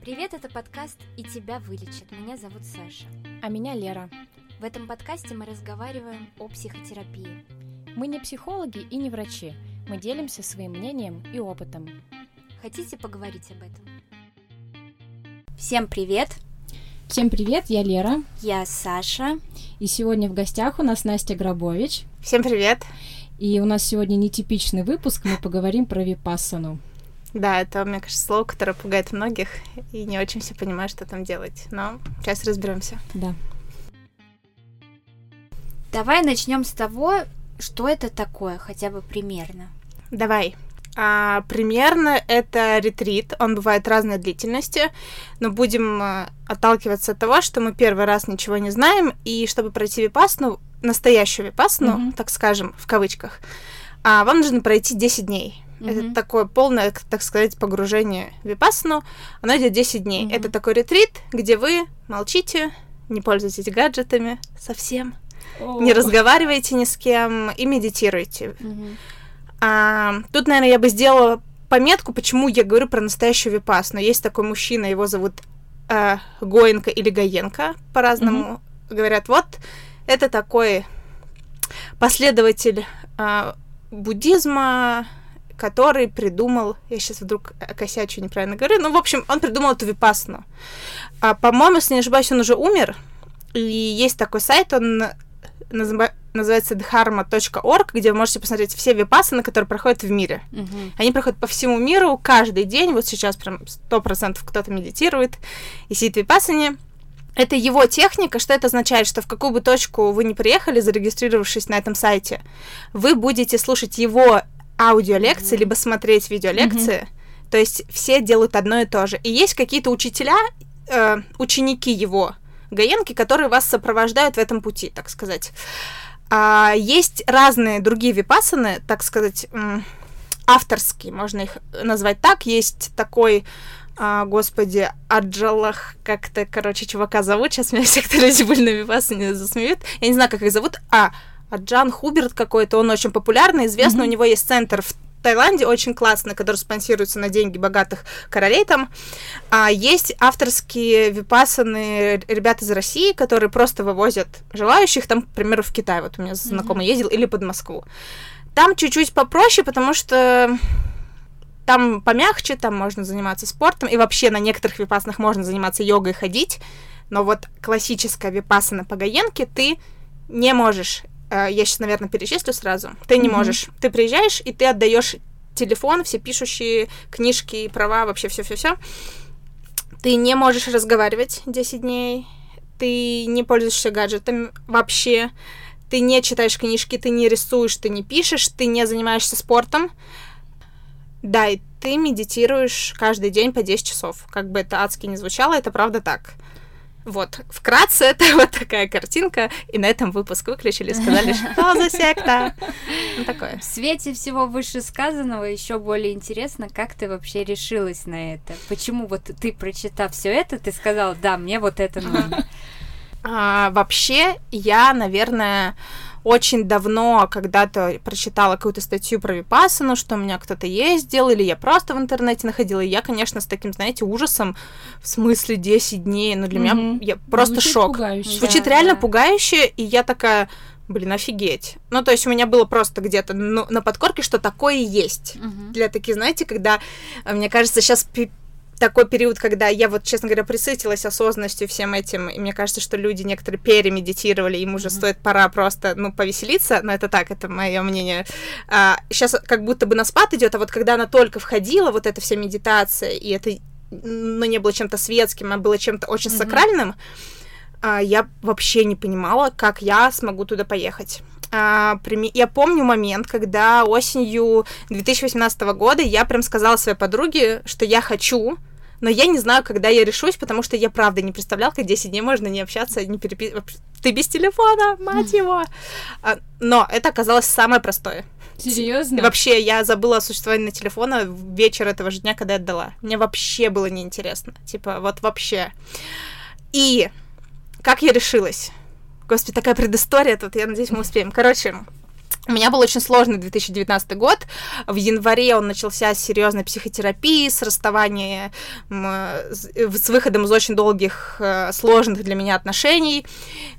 Привет, это подкаст «И тебя вылечат». Меня зовут Саша. А меня Лера. В этом подкасте мы разговариваем о психотерапии. Мы не психологи и не врачи. Мы делимся своим мнением и опытом. Хотите поговорить об этом? Всем привет! Всем привет, я Лера. Я Саша. И сегодня в гостях у нас Настя Грабович. Всем привет! И у нас сегодня нетипичный выпуск, мы поговорим про випассану. Да, это, мне кажется, слово, которое пугает многих, и не очень все понимают, что там делать. Но сейчас разберемся. Да. Давай начнем с того, что это такое, хотя бы примерно. Давай. А, примерно это ретрит, он бывает разной длительности, но будем а, отталкиваться от того, что мы первый раз ничего не знаем, и чтобы пройти випасну, настоящую випасну, mm-hmm. так скажем, в кавычках, а, вам нужно пройти 10 дней. Mm-hmm. Это такое полное, так сказать, погружение в випассану. Оно идет 10 дней. Mm-hmm. Это такой ретрит, где вы молчите, не пользуетесь гаджетами совсем, oh. не разговариваете ни с кем и медитируете. Mm-hmm. А, тут, наверное, я бы сделала пометку, почему я говорю про настоящую випассану. Есть такой мужчина, его зовут э, Гоенко или Гаенко, по-разному mm-hmm. говорят. Вот это такой последователь э, буддизма, который придумал, я сейчас вдруг косячу, неправильно говорю, ну, в общем, он придумал эту випасну. А, по-моему, если не ошибаюсь, он уже умер, и есть такой сайт, он называется dharma.org, где вы можете посмотреть все випасаны, которые проходят в мире. Uh-huh. Они проходят по всему миру каждый день, вот сейчас прям сто процентов кто-то медитирует и сидит в випасане. Это его техника. Что это означает? Что в какую бы точку вы не приехали, зарегистрировавшись на этом сайте, вы будете слушать его аудиолекции, либо смотреть видеолекции. Mm-hmm. То есть все делают одно и то же. И есть какие-то учителя, э, ученики его, Гаенки, которые вас сопровождают в этом пути, так сказать. А, есть разные другие випасаны, так сказать, авторские, можно их назвать так. Есть такой а, господи, Аджалах, как-то, короче, чувака зовут, сейчас меня все, кто люди были на Випассане, засмеют. Я не знаю, как их зовут. А, Аджан Хуберт какой-то, он очень популярный, известный, mm-hmm. у него есть центр в Таиланде очень классный, который спонсируется на деньги богатых королей там. А есть авторские випасаны ребята из России, которые просто вывозят желающих там, к примеру, в Китай. Вот у меня знакомый mm-hmm. ездил, или под Москву. Там чуть-чуть попроще, потому что там помягче, там можно заниматься спортом, и вообще на некоторых випасанах можно заниматься йогой, ходить, но вот классическая випасана по гаенке ты не можешь я сейчас, наверное, перечислю сразу. Ты не mm-hmm. можешь. Ты приезжаешь, и ты отдаешь телефон, все пишущие книжки, права, вообще все-все-все. Ты не можешь разговаривать 10 дней. Ты не пользуешься гаджетами вообще. Ты не читаешь книжки, ты не рисуешь, ты не пишешь, ты не занимаешься спортом. Да, и ты медитируешь каждый день по 10 часов. Как бы это адски не звучало, это правда так. Вот, вкратце, это вот такая картинка, и на этом выпуск выключили, сказали, что за секта. Ну, такое. В свете всего вышесказанного еще более интересно, как ты вообще решилась на это? Почему вот ты, прочитав все это, ты сказала, да, мне вот это нужно? А, вообще, я, наверное, очень давно когда-то прочитала какую-то статью про Випассану, что у меня кто-то ездил, или я просто в интернете находила, и я, конечно, с таким, знаете, ужасом, в смысле 10 дней, но для mm-hmm. меня я просто Звучит шок. Пугающе. Звучит да, реально да. пугающе, и я такая, блин, офигеть. Ну, то есть у меня было просто где-то ну, на подкорке, что такое есть. Uh-huh. Для таких, знаете, когда, мне кажется, сейчас такой период, когда я вот, честно говоря, присытилась осознанностью всем этим, и мне кажется, что люди некоторые перемедитировали, им уже mm-hmm. стоит пора просто, ну, повеселиться, но это так, это мое мнение. А, сейчас как будто бы на спад идет, а вот когда она только входила, вот эта вся медитация, и это, ну, не было чем-то светским, а было чем-то очень mm-hmm. сакральным, а, я вообще не понимала, как я смогу туда поехать. А, я помню момент, когда осенью 2018 года я прям сказала своей подруге, что я хочу но я не знаю, когда я решусь, потому что я правда не представляла, как 10 дней можно не общаться, не переписывать. Ты без телефона, мать его! А, но это оказалось самое простое. Серьезно? И вообще, я забыла о существовании телефона вечер этого же дня, когда я отдала. Мне вообще было неинтересно. Типа, вот вообще. И как я решилась? Господи, такая предыстория тут, я надеюсь, мы успеем. Короче, У меня был очень сложный 2019 год. В январе он начался с серьезной психотерапии, с расставания с выходом из очень долгих, э, сложных для меня отношений.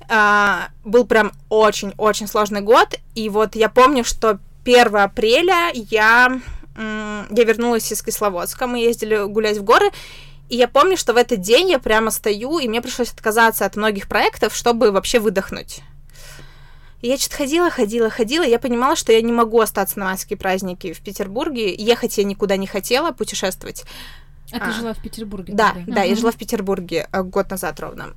А, был прям очень-очень сложный год. И вот я помню, что 1 апреля я, я вернулась из Кисловодска, мы ездили гулять в горы, и я помню, что в этот день я прямо стою, и мне пришлось отказаться от многих проектов, чтобы вообще выдохнуть. И я что-то ходила, ходила, ходила, я понимала, что я не могу остаться на майские праздники в Петербурге. Ехать я никуда не хотела, путешествовать. А, а ты жила в Петербурге? Да, тогда? да, uh-huh. я жила в Петербурге э, год назад ровно.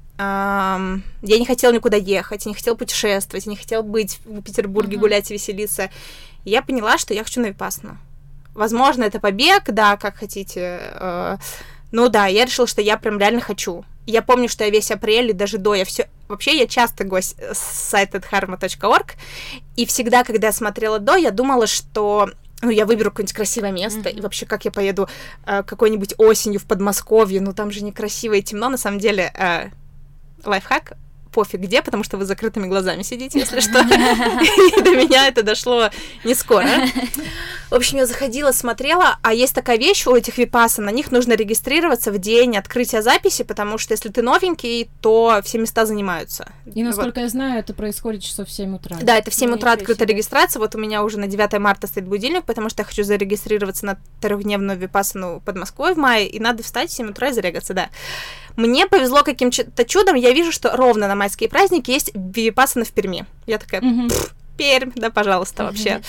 я не хотела никуда ехать, я не хотела путешествовать, я не хотела быть в Петербурге, uh-huh. гулять и веселиться. И я поняла, что я хочу на Випасну. Возможно, это побег, да, как хотите. Э, ну да, я решила, что я прям реально хочу. Я помню, что я весь апрель и даже до, я все... Вообще, я часто гость с сайта dharma.org, и всегда, когда я смотрела до, я думала, что ну, я выберу какое-нибудь красивое место, mm-hmm. и вообще, как я поеду э, какой-нибудь осенью в Подмосковье, ну, там же некрасиво и темно, на самом деле, э, лайфхак, пофиг где, потому что вы закрытыми глазами сидите, если что. И до меня это дошло не скоро. В общем, я заходила, смотрела, а есть такая вещь у этих випаса, на них нужно регистрироваться в день открытия записи, потому что если ты новенький, то все места занимаются. И насколько я знаю, это происходит часов в 7 утра. Да, это в 7 утра открыта регистрация. Вот у меня уже на 9 марта стоит будильник, потому что я хочу зарегистрироваться на трехдневную випасану под Москвой в мае, и надо встать в 7 утра и зарегаться, да. Мне повезло каким-то чудом, я вижу, что ровно на майские праздники есть випасана в Перми. Я такая, Пермь, да, пожалуйста, вообще.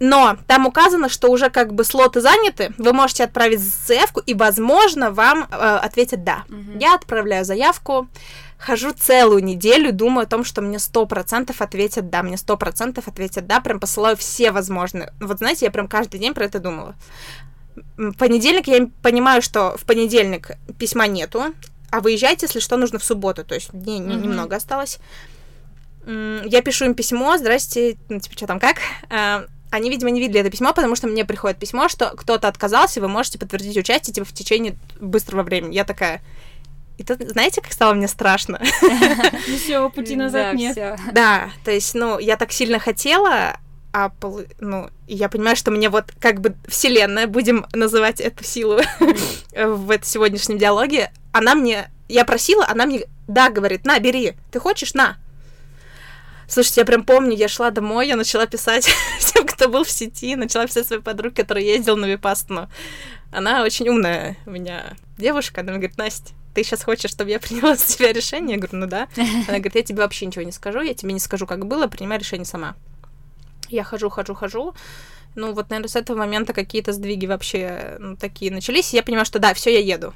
Но там указано, что уже как бы слоты заняты, вы можете отправить заявку, и, возможно, вам э, ответят «да». Угу. Я отправляю заявку, хожу целую неделю, думаю о том, что мне сто процентов ответят «да», мне сто процентов ответят «да», прям посылаю все возможные. Вот знаете, я прям каждый день про это думала. В понедельник я понимаю, что в понедельник письма нету, а выезжайте, если что, нужно в субботу, то есть дней mm-hmm. немного осталось. Я пишу им письмо, здрасте, ну, типа, что там, как? А, они, видимо, не видели это письмо, потому что мне приходит письмо, что кто-то отказался, вы можете подтвердить участие, типа, в течение быстрого времени. Я такая... И тут, знаете, как стало мне страшно? Все, пути назад нет. Да, то есть, ну, я так сильно хотела, а ну, я понимаю, что мне вот как бы вселенная, будем называть эту силу в этом сегодняшнем диалоге, она мне, я просила, она мне, да, говорит, на, бери, ты хочешь, на. Слушайте, я прям помню, я шла домой, я начала писать всем, кто был в сети, начала писать своей подруге, которая ездила на Випастну. Она очень умная у меня девушка, она мне говорит, Настя, ты сейчас хочешь, чтобы я приняла за тебя решение? Я говорю, ну да. Она говорит, я тебе вообще ничего не скажу, я тебе не скажу, как было, принимай решение сама. Я хожу, хожу, хожу. Ну, вот, наверное, с этого момента какие-то сдвиги вообще ну, такие начались. И я понимаю, что да, все, я еду.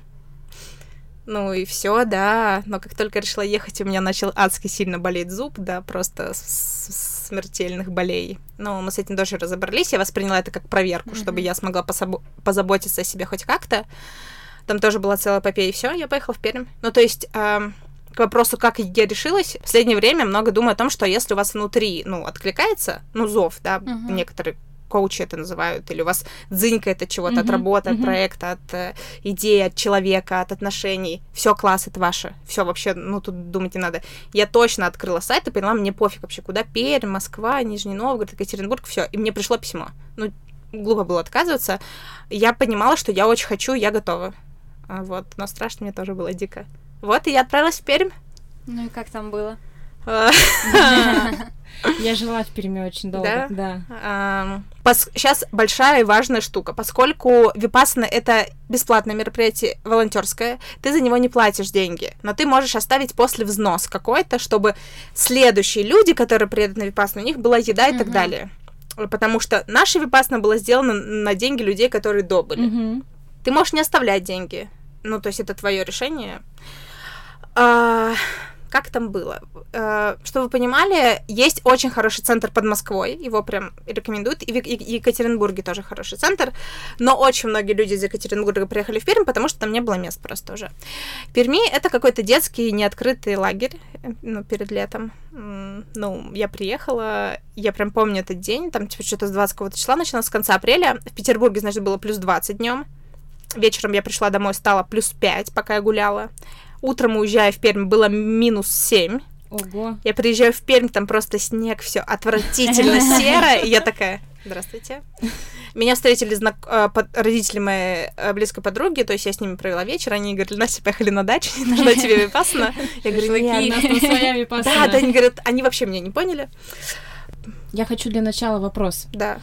Ну и все, да. Но как только решила ехать, у меня начал адски сильно болеть зуб, да, просто с смертельных болей. Но мы с этим тоже разобрались. Я восприняла это как проверку, mm-hmm. чтобы я смогла пособо- позаботиться о себе хоть как-то. Там тоже была целая эпопея, и все, я поехала в Пермь. Ну, то есть, эм, к вопросу, как я решилась, в последнее время много думаю о том, что если у вас внутри, ну, откликается, ну, зов, да, uh-huh. некоторые коучи это называют, или у вас дзынька это чего-то, uh-huh, от работы, uh-huh. от проекта, от э, идеи, от человека, от отношений. Все класс, это ваше. Все вообще, ну тут думать не надо. Я точно открыла сайт и поняла, мне пофиг вообще, куда Пермь, Москва, Нижний Новгород, Екатеринбург, все. И мне пришло письмо. Ну, глупо было отказываться. Я понимала, что я очень хочу, я готова. А вот, но страшно мне тоже было дико. Вот, и я отправилась в Пермь. Ну и как там было? Я жила в Перми очень долго, да. Сейчас большая и важная штука. Поскольку Випассана — это бесплатное мероприятие, волонтерское, ты за него не платишь деньги, но ты можешь оставить после взнос какой-то, чтобы следующие люди, которые приедут на Випассану, у них была еда и так далее. Потому что наша Випассана была сделана на деньги людей, которые добыли. Ты можешь не оставлять деньги. Ну, то есть это твое решение. А, как там было? А, чтобы вы понимали, есть очень хороший центр под Москвой, его прям рекомендуют, и в Екатеринбурге тоже хороший центр, но очень многие люди из Екатеринбурга приехали в Пермь, потому что там не было мест просто уже. В Перми это какой-то детский неоткрытый лагерь, ну, перед летом. Ну, я приехала, я прям помню этот день, там типа что-то с 20 какого-то числа началось, с конца апреля. В Петербурге, значит, было плюс 20 днем. Вечером я пришла домой, стало плюс 5, пока я гуляла. Утром, уезжая в Пермь, было минус 7. Ого. Я приезжаю в Пермь, там просто снег, все отвратительно серо, и я такая, здравствуйте. Меня встретили знак... э, родители моей э, близкой подруги, то есть я с ними провела вечер, они говорили, Настя, поехали на дачу, не нужна тебе випассана. Я говорю, нет, У нас там своя випассана. Да, да, они говорят, они вообще меня не поняли. Я хочу для начала вопрос. Да.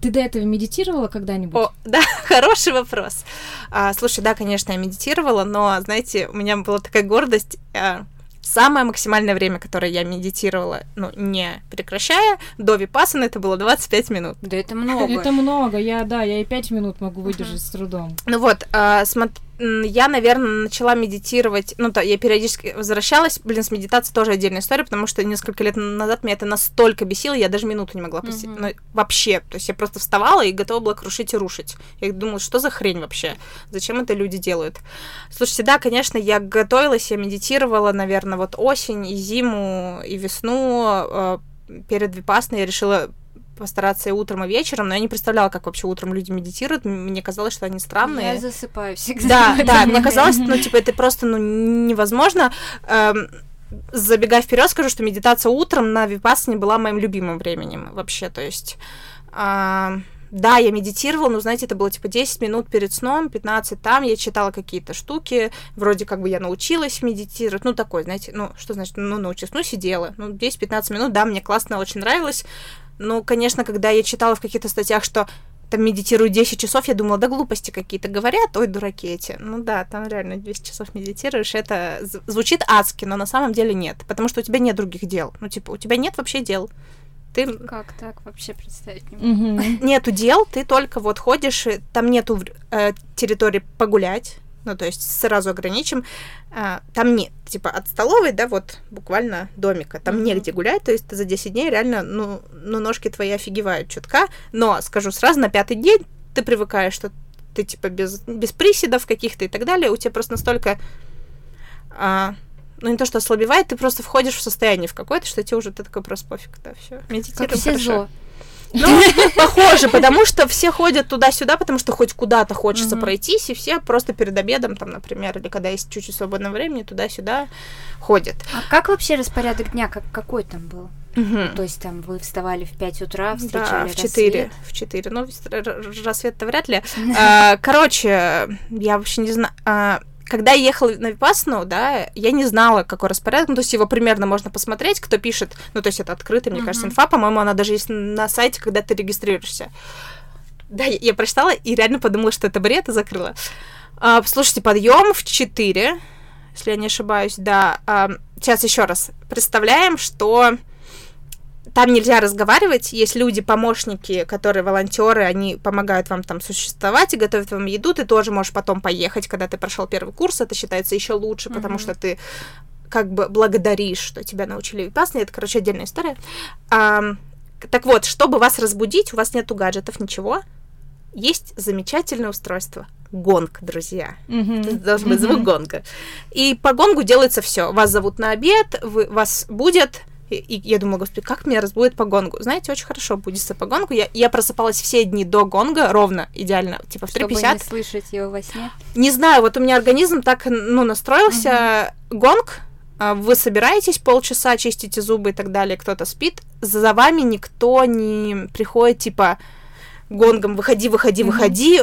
Ты до этого медитировала когда-нибудь? О, да, хороший вопрос. А, слушай, да, конечно, я медитировала, но, знаете, у меня была такая гордость. а, самое максимальное время, которое я медитировала, ну, не прекращая, до випассаны, это было 25 минут. Да это много. Это много, я, да, я и пять минут могу выдержать с трудом. Ну вот, а, смот- м, я, наверное, начала медитировать, ну, да, я периодически возвращалась, блин, с медитацией тоже отдельная история, потому что несколько лет назад меня это настолько бесило, я даже минуту не могла посидеть, Мгм. ну, вообще, то есть я просто вставала и готова была крушить и рушить. Я думала, что за хрень вообще, зачем это люди делают? Слушайте, да, конечно, я готовилась, я медитировала, наверное, вот осень и зиму, и весну, э, перед випасной я решила постараться и утром, и вечером, но я не представляла, как вообще утром люди медитируют. Мне казалось, что они странные. Я засыпаю всегда. Да, да, мне казалось, ну, типа, это просто, ну, невозможно. Эм, забегая вперед, скажу, что медитация утром на випассане была моим любимым временем вообще, то есть... а, да, я медитировала, но, знаете, это было типа 10 минут перед сном, 15 там, я читала какие-то штуки, вроде как бы я научилась медитировать, ну, такой, знаете, ну, что значит, ну, научилась, ну, сидела, ну, 10-15 минут, да, мне классно, очень нравилось, но, конечно, когда я читала в каких-то статьях, что там медитирую 10 часов, я думала, да глупости какие-то говорят, ой, дураки эти. Ну да, там реально 10 часов медитируешь, это звучит адски, но на самом деле нет, потому что у тебя нет других дел. Ну, типа, у тебя нет вообще дел. Ты Как так вообще представить не могу. Мгм. нету дел, ты только вот ходишь, и там нету э, территории погулять, ну, то есть сразу ограничим. А, там нет, типа, от столовой, да, вот буквально домика, там Мгм. негде гулять, то есть ты за 10 дней реально, ну, ну, ножки твои офигевают чутка, но, скажу сразу, на пятый день ты привыкаешь, что ты, типа, без, без приседов каких-то и так далее, у тебя просто настолько... а, ну, не то, что ослабевает, ты просто входишь в состояние в какое-то, что тебе уже ты такой просто пофиг, да, все, медитируем, Как хорошо. СИЗО. Ну, похоже, потому что все ходят туда-сюда, потому что хоть куда-то хочется пройтись, и все просто перед обедом, там, например, или когда есть чуть-чуть свободного времени, туда-сюда ходят. А как вообще распорядок дня? Как, какой там был? То есть там вы вставали в 5 утра, Да, встречали в 4. рассвет? В 4. Ну, рассвет-то вряд ли. А, Короче, я вообще не знаю. Когда я ехала на Випассану, да, я не знала, какой распорядок. Ну, то есть его примерно можно посмотреть, кто пишет. Ну, то есть это открытая, мне кажется, Мгм. инфа. По-моему, она даже есть на сайте, когда ты регистрируешься. Да, я, я прочитала и реально подумала, что это бред, и закрыла. А, слушайте, подъем в 4, если я не ошибаюсь, да. А, сейчас еще раз. Представляем, что там нельзя разговаривать, есть люди, помощники, которые волонтеры, они помогают вам там существовать и готовят вам еду, ты тоже можешь потом поехать, когда ты прошел первый курс, это считается еще лучше, потому Мгм. что ты как бы благодаришь, что тебя научили випассане, это, короче, отдельная история. Ам, так вот, чтобы вас разбудить, у вас нету гаджетов, ничего, есть замечательное устройство. Гонг, друзья. Это должен быть звук Мгм. гонга. И по гонгу делается все. Вас зовут на обед, вы, вас будет. И, и я думала, господи, как меня разбудит по гонгу? Знаете, очень хорошо будется по гонгу. Я, я просыпалась все дни до гонга, ровно, идеально, типа в Чтобы 3.50. не слышать его во сне. Не знаю, вот у меня организм так, ну, настроился. Гонг, а, вы собираетесь полчаса, чистите зубы и так далее, кто-то спит, за вами никто не приходит, типа, гонгом, выходи, выходи, Мгм. выходи.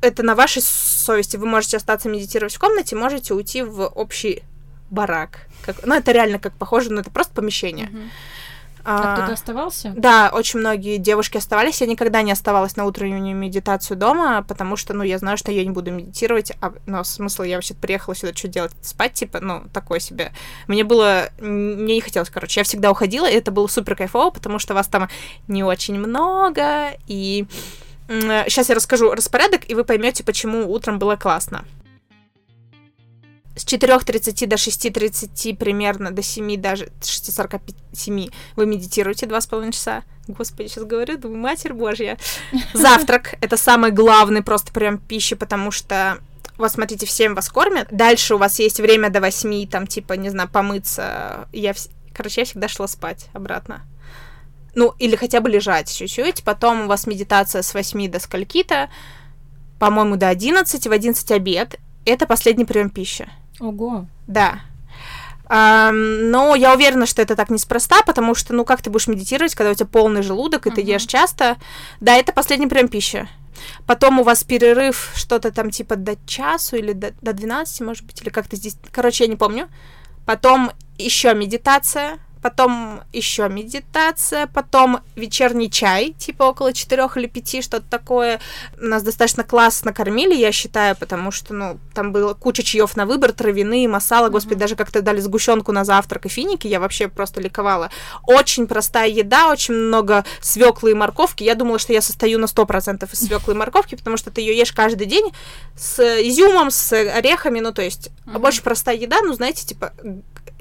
Это на вашей совести. Вы можете остаться медитировать в комнате, можете уйти в общий барак. Как, ну, это реально как похоже, но это просто помещение. Мгм. А А, кто-то оставался? да, очень многие девушки оставались. Я никогда не оставалась на утреннюю медитацию дома, потому что, ну, я знаю, что я не буду медитировать. А, но смысл, я вообще приехала сюда, что делать? Спать, типа, ну, такое себе. Мне было... Мне не хотелось, короче. Я всегда уходила, и это было супер кайфово, потому что вас там не очень много, и... Сейчас я расскажу распорядок, и вы поймете, почему утром было классно. С 4.30 до 6.30 примерно, до 7, даже 6.47 вы медитируете 2,5 часа. Господи, сейчас говорю, думаю, матерь божья. Завтрак — это самый главный просто прям пища, потому что вот смотрите, в 7 вас кормят. Дальше у вас есть время до 8, там, типа, не знаю, помыться. Я, вс- короче, я всегда шла спать обратно. Ну, или хотя бы лежать чуть-чуть. Потом у вас медитация с 8 до скольки-то. По-моему, до 11. В 11 обед. Это последний прием пищи. Ого. Да. Но я уверена, что это так неспроста, потому что, ну, как ты будешь медитировать, когда у тебя полный желудок, и ты ешь часто? Да, это последний прием пищи. Потом у вас перерыв что-то там типа до часу или до, до 12, может быть, или как-то здесь. Короче, я не помню. Потом еще медитация, потом еще медитация, потом вечерний чай, типа около четырех или пяти, что-то такое. Нас достаточно классно кормили, я считаю, потому что, ну, там было куча чаев на выбор, травяные, масала, mm-hmm. господи, даже как-то дали сгущенку на завтрак и финики, я вообще просто ликовала. Очень простая еда, очень много свеклы и морковки. Я думала, что я состою на 100% из свеклы и морковки, потому что ты ее ешь каждый день с изюмом, с орехами, ну, то есть mm-hmm. очень простая еда, ну, знаете, типа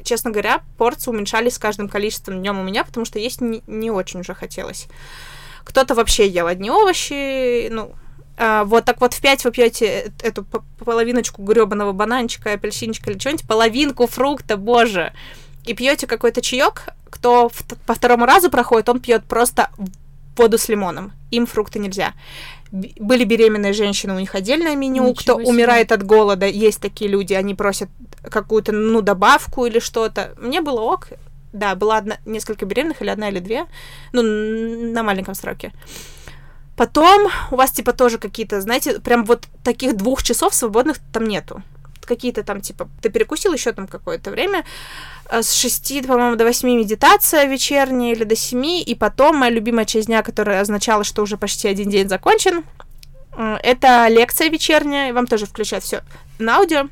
честно говоря, порции уменьшались с каждым количеством днем у меня, потому что есть не, не очень уже хотелось. Кто-то вообще ел одни овощи, ну, а, вот так вот в 5 вы пьете эту половиночку гребаного бананчика, апельсинчика или что-нибудь, половинку фрукта, боже, и пьете какой-то чаек, кто по второму разу проходит, он пьет просто воду с лимоном. Им фрукты нельзя были беременные женщины, у них отдельное меню, Ничего кто себе. умирает от голода, есть такие люди, они просят какую-то, ну, добавку или что-то. Мне было ок, да, была одна, несколько беременных, или одна, или две, ну, на маленьком сроке. Потом у вас, типа, тоже какие-то, знаете, прям вот таких двух часов свободных там нету. Какие-то там, типа, ты перекусил еще там какое-то время, э, с 6, по-моему, до 8 медитация вечерняя или до 7, и потом моя любимая часть дня, которая означала, что уже почти один день закончен, э, это лекция вечерняя, вам тоже включают все на аудио.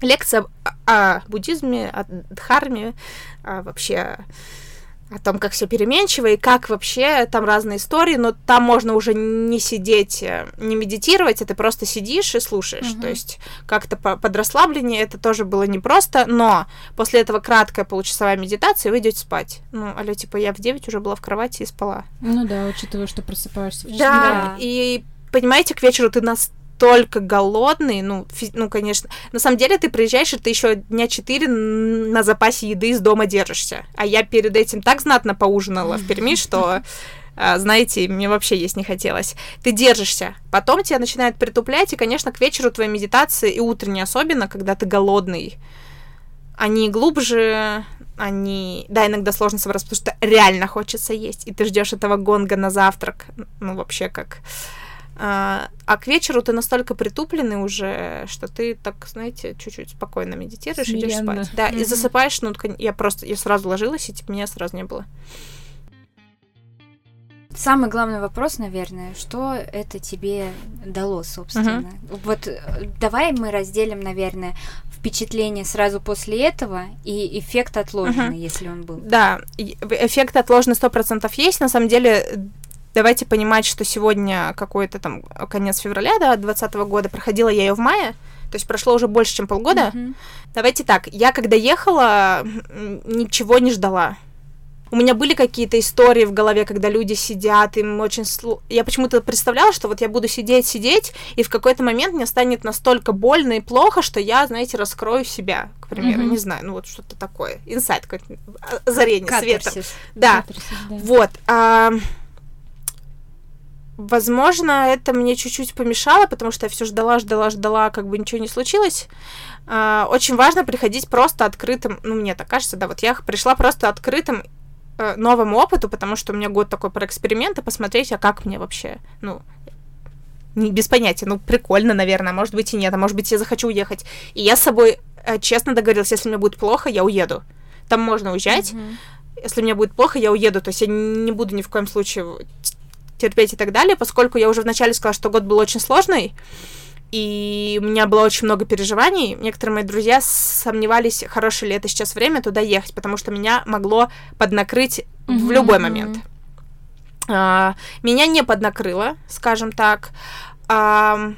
Лекция о буддизме, о дхарме, о вообще о том, как все переменчиво и как вообще там разные истории, но там можно уже не сидеть, э, не медитировать, это просто сидишь и слушаешь. Mm-hmm. То есть как-то под расслабление это тоже было непросто, но после этого краткая получасовая медитация, вы идете спать. Ну, алло, типа я в 9 уже была в кровати и спала. Ну да, учитывая, что просыпаешься в 4. Да, да, и понимаете, к вечеру ты нас настолько голодный, ну, фи- ну, конечно. На самом деле ты приезжаешь, и ты еще дня четыре на запасе еды из дома держишься. А я перед этим так знатно поужинала в Перми, что а, знаете, мне вообще есть не хотелось. Ты держишься, потом тебя начинает притуплять, и, конечно, к вечеру твоя медитация, и утренняя особенно, когда ты голодный, они глубже, они... Да, иногда сложно собраться, потому что реально хочется есть, и ты ждешь этого гонга на завтрак, ну, вообще как... А, а к вечеру ты настолько притупленный уже, что ты так, знаете, чуть-чуть спокойно медитируешь, идешь спать. Да, mm-hmm. и засыпаешь, ну, я просто, я сразу ложилась, и типа, меня сразу не было. Самый главный вопрос, наверное, что это тебе дало, собственно. Uh-huh. Вот э, давай мы разделим, наверное, впечатление сразу после этого и эффект отложенный, uh-huh. если он был. Да, эффект отложенный сто процентов есть. На самом деле, давайте понимать, что сегодня какой-то там конец февраля, да, 2020 года, проходила я ее в мае, то есть прошло уже больше, чем полгода. Mm-hmm. Давайте так, я когда ехала, ничего не ждала. У меня были какие-то истории в голове, когда люди сидят, им очень... Слу... Я почему-то представляла, что вот я буду сидеть, сидеть, и в какой-то момент мне станет настолько больно и плохо, что я, знаете, раскрою себя, к примеру, mm-hmm. не знаю, ну вот что-то такое, инсайт, какое-то озарение, Катарсис. света. Да, Катарсис, да. вот. А Возможно, это мне чуть-чуть помешало, потому что я все ждала, ждала, ждала, как бы ничего не случилось. А, очень важно приходить просто открытым, ну, мне так кажется, да, вот я пришла просто открытым э, новому опыту, потому что у меня год такой про эксперименты, посмотреть, а как мне вообще, ну, не, без понятия, ну, прикольно, наверное, может быть и нет, а может быть я захочу уехать. И я с собой э, честно договорилась, если мне будет плохо, я уеду. Там можно уезжать. Mm-hmm. Если мне будет плохо, я уеду. То есть я не буду ни в коем случае терпеть и так далее, поскольку я уже вначале сказала, что год был очень сложный, и у меня было очень много переживаний. Некоторые мои друзья сомневались, хорошее ли это сейчас время туда ехать, потому что меня могло поднакрыть mm-hmm. в любой момент. А, меня не поднакрыло, скажем так. А,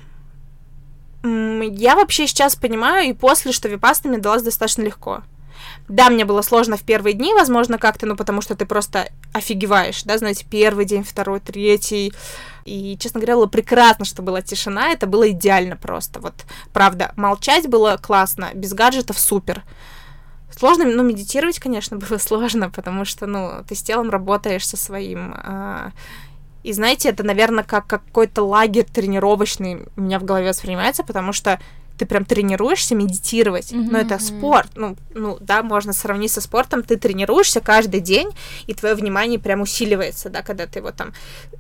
я вообще сейчас понимаю и после, что випасна мне далась достаточно легко. Да, мне было сложно в первые дни, возможно, как-то, ну, потому что ты просто офигеваешь, да, знаете, первый день, второй, третий. И, честно говоря, было прекрасно, что была тишина, это было идеально просто. Вот, правда, молчать было классно, без гаджетов супер. Сложно, ну, медитировать, конечно, было сложно, потому что, ну, ты с телом работаешь со своим. Э, и знаете, это, наверное, как какой-то лагерь тренировочный у меня в голове воспринимается, потому что ты прям тренируешься медитировать, Мгм, но это спорт, ну, ну, да, можно сравнить со спортом, ты тренируешься каждый день, и твое внимание прям усиливается, да, когда ты его там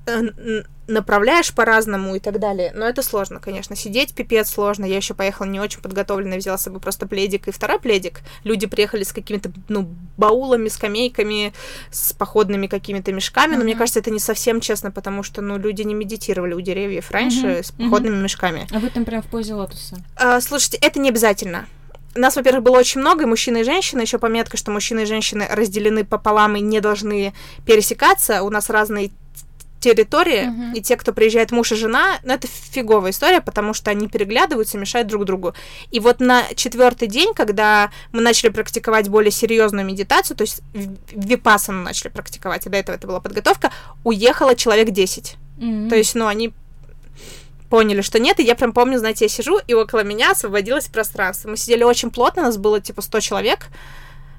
э, направляешь по-разному и так далее. Но это сложно, конечно. Сидеть пипец сложно. Я еще поехала не очень подготовленная, взяла с собой просто пледик и второй пледик. Люди приехали с какими-то, ну, баулами, скамейками, с походными какими-то мешками. Но мне кажется, это не совсем честно, потому что, ну, люди не медитировали у деревьев раньше Мгм, с походными мешками. А вы там прям в позе лотоса. А, слушайте, это не обязательно. Нас, во-первых, было очень много, и мужчины и женщины. Еще пометка, что мужчины и женщины разделены пополам и не должны пересекаться. У нас разные территории, Мгм. и те, кто приезжает муж и жена, ну, это фиговая история, потому что они переглядываются, мешают друг другу. И вот на четвертый день, когда мы начали практиковать более серьезную медитацию, то есть в- випассану начали практиковать, и до этого это была подготовка, уехало человек 10. То есть, ну, они поняли, что нет, и я прям помню, знаете, я сижу, и около меня освободилось пространство. Мы сидели очень плотно, нас было типа 100 человек,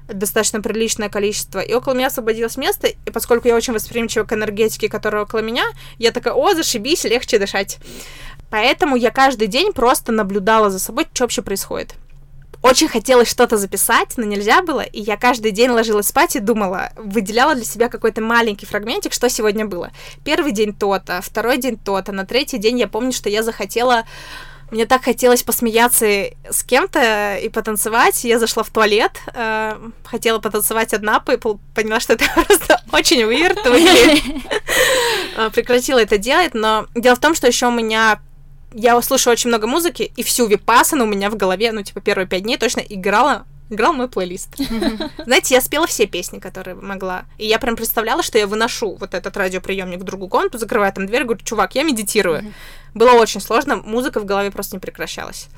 достаточно приличное количество, и около меня освободилось место, и поскольку я очень восприимчива к энергетике, которая около меня, я такая, о, зашибись, легче дышать. Поэтому я каждый день просто наблюдала за собой, что вообще происходит. Очень хотелось что-то записать, но нельзя было, и я каждый день ложилась спать и думала, выделяла для себя какой-то маленький фрагментик, что сегодня было. Первый день то-то, второй день то-то, на третий день я помню, что я захотела мне так хотелось посмеяться с кем-то и потанцевать. Я зашла в туалет, э, хотела потанцевать одна, поняла, что это просто очень weird. Э, Прекратила это делать, но дело в том, что еще у меня я слушаю очень много музыки, и всю випассану у меня в голове, ну, типа, первые пять дней точно играла играл мой плейлист. Знаете, я спела все песни, которые могла. И я прям представляла, что я выношу вот этот радиоприемник в другую комнату, закрываю там дверь, говорю, чувак, я медитирую. Было очень сложно, музыка в голове просто не прекращалась.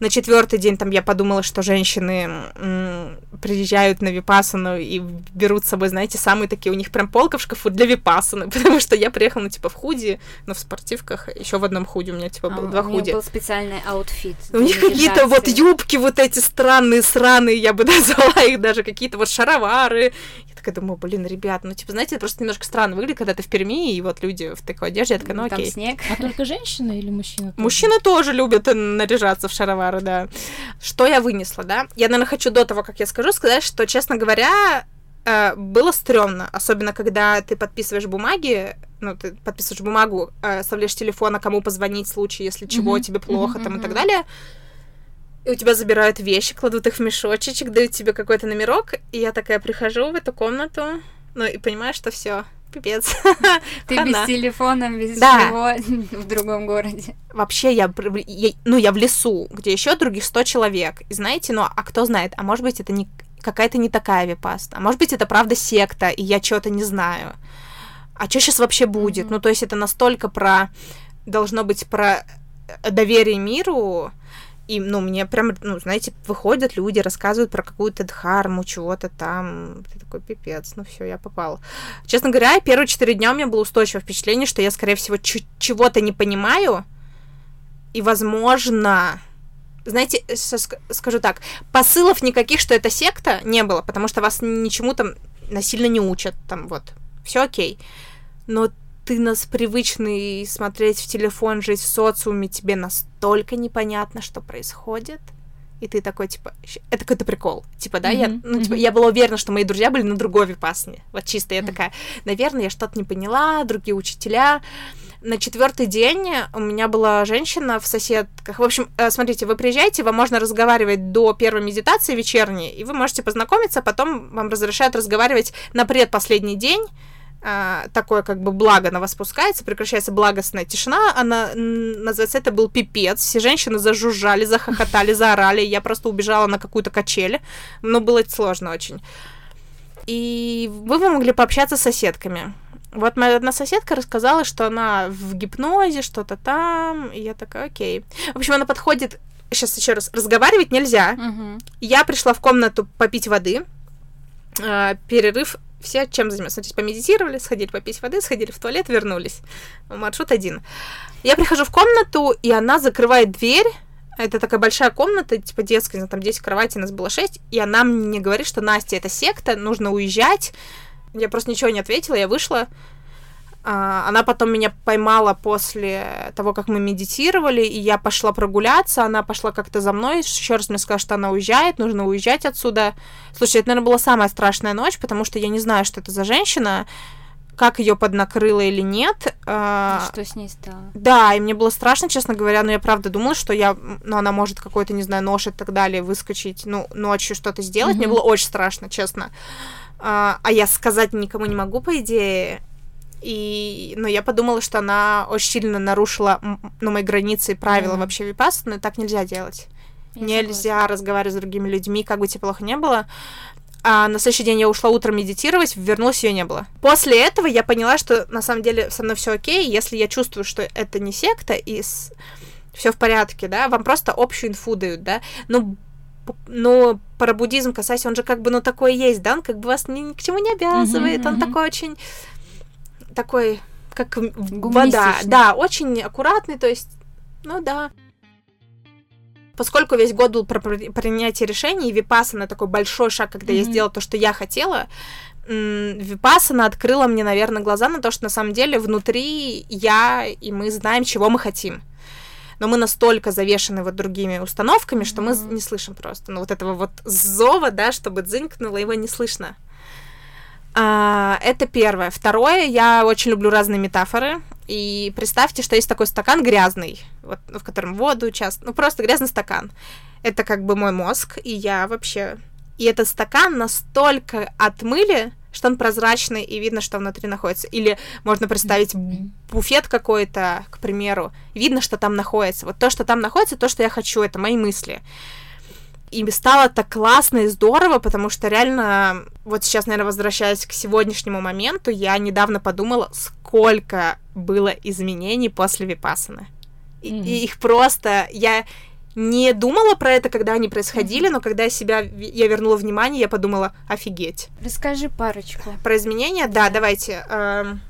На четвертый день там я подумала, что женщины м, приезжают на випасану и берут с собой, знаете, самые такие, у них прям полка в шкафу для випасаны, потому что я приехала, ну, типа, в худи, но в спортивках, еще в одном худи у меня, типа, было А, два у худи. был специальный аутфит. У них какие-то вот юбки вот эти странные, сраные, я бы назвала их даже, какие-то вот шаровары. Я такая думаю, блин, ребят, ну, типа, знаете, это просто немножко странно выглядит, когда ты в Перми, и вот люди в такой одежде, я такая, ну, Там окей. снег. А только женщины или мужчины? тоже? Мужчины тоже любят э, наряжаться в шаровары, да. Что я вынесла, да? Я, наверное, хочу до того, как я скажу, сказать, что, честно говоря, э, было стрёмно, особенно когда ты подписываешь бумаги, ну, ты подписываешь бумагу, э, оставляешь телефон, а кому позвонить в случае, если чего, Мгм, тебе плохо, мгм, там, и так далее. И у тебя забирают вещи, кладут их в мешочечек, дают тебе какой-то номерок, и я такая прихожу в эту комнату, ну, и понимаю, что все, пипец. Ты Хана. без телефона, без Да. всего в другом городе. вообще я, ну, я в лесу, где еще других 100 человек. И знаете, ну, а кто знает, а может быть, это не какая-то не такая випаста, а может быть, это правда секта, и я чего-то не знаю. А что сейчас вообще будет? Ну, то есть это настолько про... Должно быть про э, доверие миру, и, ну, мне прям, ну, знаете, выходят люди, рассказывают про какую-то дхарму, чего-то там. Ты такой, пипец, ну все, я попал. Честно говоря, первые четыре дня у меня было устойчивое впечатление, что я, скорее всего, чего-то не понимаю, и, возможно, знаете, скажу так, посылов никаких, что это секта, не было, потому что вас ничему там насильно не учат, там вот, все окей. Но ты нас привычный смотреть в телефон, жить в социуме, тебе настолько непонятно, что происходит. И ты такой, типа, «Щ- это какой-то прикол. Типа, да, я, Мгм, ну, типа, мгм. я была уверена, что мои друзья были на другой випасне. Вот чисто я Мгм. такая, наверное, я что-то не поняла, другие учителя. На четвертый день у меня была женщина в соседках. В общем, э, смотрите, вы приезжаете, вам можно разговаривать до первой медитации вечерней, и вы можете познакомиться, потом вам разрешают разговаривать на предпоследний день. А, такое как бы благо на вас спускается, прекращается благостная тишина, она называется, это был пипец, все женщины зажужжали, захохотали, заорали, я просто убежала на какую-то качель, но было сложно очень. И вы бы могли пообщаться с соседками. Вот моя одна соседка рассказала, что она в гипнозе, что-то там, и я такая, окей. В общем, она подходит, сейчас еще раз, разговаривать нельзя, Мгм. я пришла в комнату попить воды. А, перерыв. Все чем занимаются? Смотрите, помедитировали, сходили попить воды, сходили в туалет, вернулись. Маршрут один. Я прихожу в комнату, и она закрывает дверь. Это такая большая комната, типа детская, знаю, там 10 кроватей, нас было 6. И она мне говорит, что Настя, это секта, нужно уезжать. Я просто ничего не ответила, я вышла. А, она потом меня поймала после того, как мы медитировали, и я пошла прогуляться, она пошла как-то за мной, еще раз мне сказала, что она уезжает, нужно уезжать отсюда. Слушай, это, наверное, была самая страшная ночь, потому что я не знаю, что это за женщина, как ее поднакрыло или нет. А, что с ней стало? Да, и мне было страшно, честно говоря, но я правда думала, что я, ну, она может какой-то, не знаю, нож и так далее выскочить, ну, ночью что-то сделать. Mm-hmm. Мне было очень страшно, честно. А, а я сказать никому не могу, по идее. И, но я подумала, что она очень сильно нарушила ну, мои границы и правила mm-hmm. вообще випас, но так нельзя делать. Я нельзя согласна. разговаривать с другими людьми, как бы тебе плохо не было. А на следующий день я ушла утром медитировать, вернулась, ее не было. После этого я поняла, что на самом деле со мной все окей, если я чувствую, что это не секта и с... все в порядке, да, вам просто общую инфу дают, да, но но про буддизм касаясь, он же как бы, ну, такой есть, да, он как бы вас ни, ни к чему не обязывает, mm-hmm, он mm-hmm. такой очень такой, как вода. Да, очень аккуратный, то есть, ну да. Поскольку весь год был про принятие решений, и Випассана такой большой шаг, когда mm-hmm. я сделала то, что я хотела, Випассана открыла мне, наверное, глаза на то, что на самом деле внутри я и мы знаем, чего мы хотим. Но мы настолько завешены вот другими установками, что mm-hmm. мы не слышим просто. Ну, вот этого вот зова, да, чтобы дзынькнуло, его не слышно. А, это первое. Второе, я очень люблю разные метафоры. И представьте, что есть такой стакан грязный, вот, в котором воду часто... Ну, просто грязный стакан. Это как бы мой мозг, и я вообще... И этот стакан настолько отмыли, что он прозрачный, и видно, что внутри находится. Или можно представить буфет какой-то, к примеру, видно, что там находится. Вот то, что там находится, то, что я хочу, это мои мысли и стало так классно и здорово, потому что реально, вот сейчас, наверное, возвращаясь к сегодняшнему моменту, я недавно подумала, сколько было изменений после Випасаны. Mm-hmm. И их просто... Я не думала про это, когда они происходили, mm-hmm. но когда я себя я вернула внимание, я подумала, офигеть. Расскажи парочку. Про изменения, да, давайте. Эм,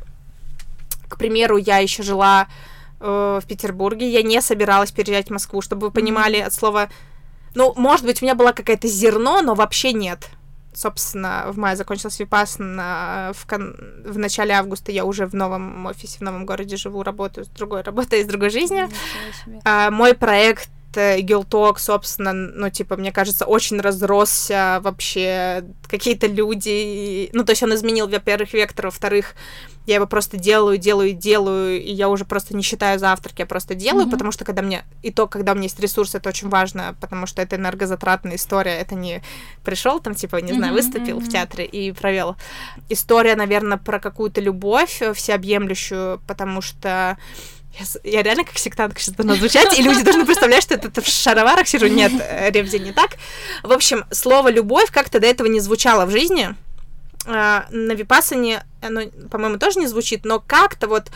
к примеру, я еще жила э, в Петербурге, я не собиралась переезжать в Москву, чтобы вы понимали mm-hmm. от слова ну, может быть, у меня была какая-то зерно, но вообще нет. Собственно, в мае закончилась Випассана, в, кон... в начале августа я уже в новом офисе, в новом городе живу, работаю с другой работой, с другой жизнью. А, мой проект Гилток, собственно, ну, типа, мне кажется, очень разросся вообще какие-то люди. Ну, то есть он изменил, во-первых, вектор, во-вторых, я его просто делаю, делаю, делаю, и я уже просто не считаю завтраки, я просто делаю, mm-hmm. потому что когда мне... И то, когда у меня есть ресурс, это очень важно, потому что это энергозатратная история, это не пришел там, типа, не знаю, выступил mm-hmm. в театре и провел. История, наверное, про какую-то любовь всеобъемлющую, потому что я, реально как сектантка сейчас буду звучать, и люди должны представлять, что это, это в шароварах сижу. Нет, э, Ревзи не так. В общем, слово «любовь» как-то до этого не звучало в жизни. А, на Випасане оно, по-моему, тоже не звучит, но как-то вот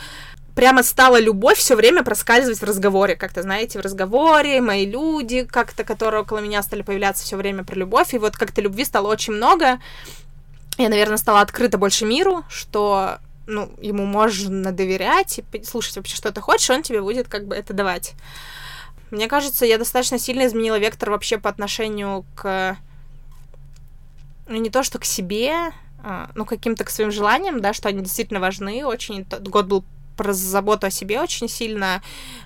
прямо стала любовь все время проскальзывать в разговоре. Как-то, знаете, в разговоре мои люди, как-то, которые около меня стали появляться все время про любовь. И вот как-то любви стало очень много. Я, наверное, стала открыта больше миру, что ну, ему можно доверять и слушать вообще, что ты хочешь, он тебе будет как бы это давать. Мне кажется, я достаточно сильно изменила вектор вообще по отношению к... Ну, не то, что к себе, а, ну, каким-то к своим желаниям, да, что они действительно важны очень. Тот год был про заботу о себе очень сильно.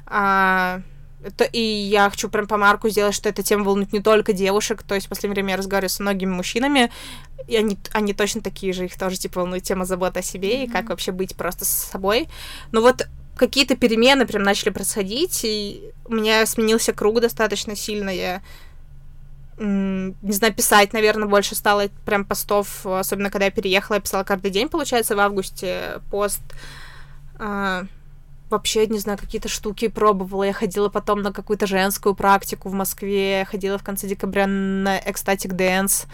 А, это, и я хочу прям по марку сделать, что эта тема волнует не только девушек, то есть в последнее время я разговариваю с многими мужчинами, и они, они точно такие же, их тоже, типа, волнует тема заботы о себе mm-hmm. и как вообще быть просто с собой. Но вот какие-то перемены прям начали происходить, и у меня сменился круг достаточно сильно, я не знаю, писать, наверное, больше стало прям постов, особенно когда я переехала, я писала каждый день, получается, в августе пост. Вообще, не знаю, какие-то штуки пробовала. Я ходила потом на какую-то женскую практику в Москве, я ходила в конце декабря на Ecstatic Dance.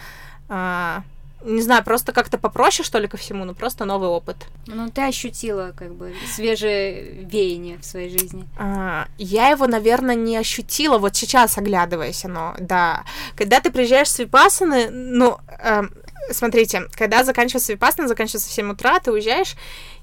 А, не знаю, просто как-то попроще, что ли, ко всему, но просто новый опыт. Ну, ты ощутила, как бы, свежее веяние в своей жизни. А, я его, наверное, не ощутила, вот сейчас оглядываясь, оно, да. Когда ты приезжаешь с Випассаны, ну, э, смотрите, когда заканчивается Випассана, заканчивается в 7 утра, ты уезжаешь,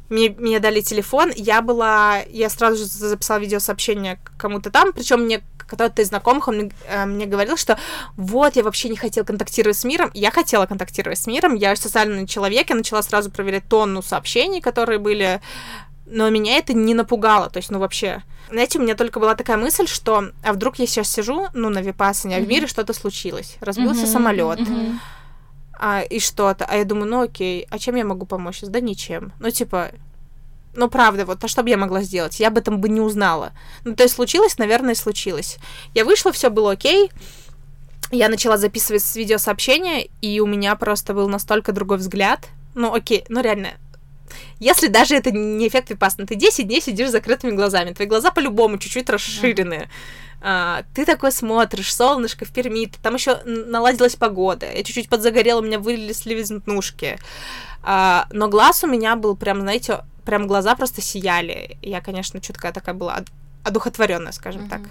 мне, мне дали телефон, я была, я сразу же записала видеосообщение кому-то там, причем мне кто-то из знакомых, он э, мне говорил, что вот, я вообще не хотел контактировать с миром. Я хотела контактировать с миром, я социальный человек, я начала сразу проверять тонну сообщений, которые были, но меня это не напугало, то есть, ну, вообще... Знаете, у меня только была такая мысль, что а вдруг я сейчас сижу, ну, на Випассане, а в мире что-то случилось. Разбился Мгм, самолет. мгм. А, и что-то. А я думаю, ну окей, а чем я могу помочь? Да ничем. Ну, типа, ну, правда, вот, а что бы я могла сделать? Я об этом бы не узнала. Ну, то есть случилось, наверное, случилось. Я вышла, все было окей. Я начала записывать видеосообщения, и у меня просто был настолько другой взгляд. Ну, окей, ну реально, если даже это не эффект випассаны, ты 10 дней сидишь с закрытыми глазами, твои глаза по-любому чуть-чуть расширены. А, ты такой смотришь, солнышко в Перми, там еще наладилась погода, я чуть-чуть подзагорела, у меня вылезли веснушки. А, но глаз у меня был прям, знаете, прям глаза просто сияли. Я, конечно, чутка такая была од- одухотворенная, скажем Мгм. так.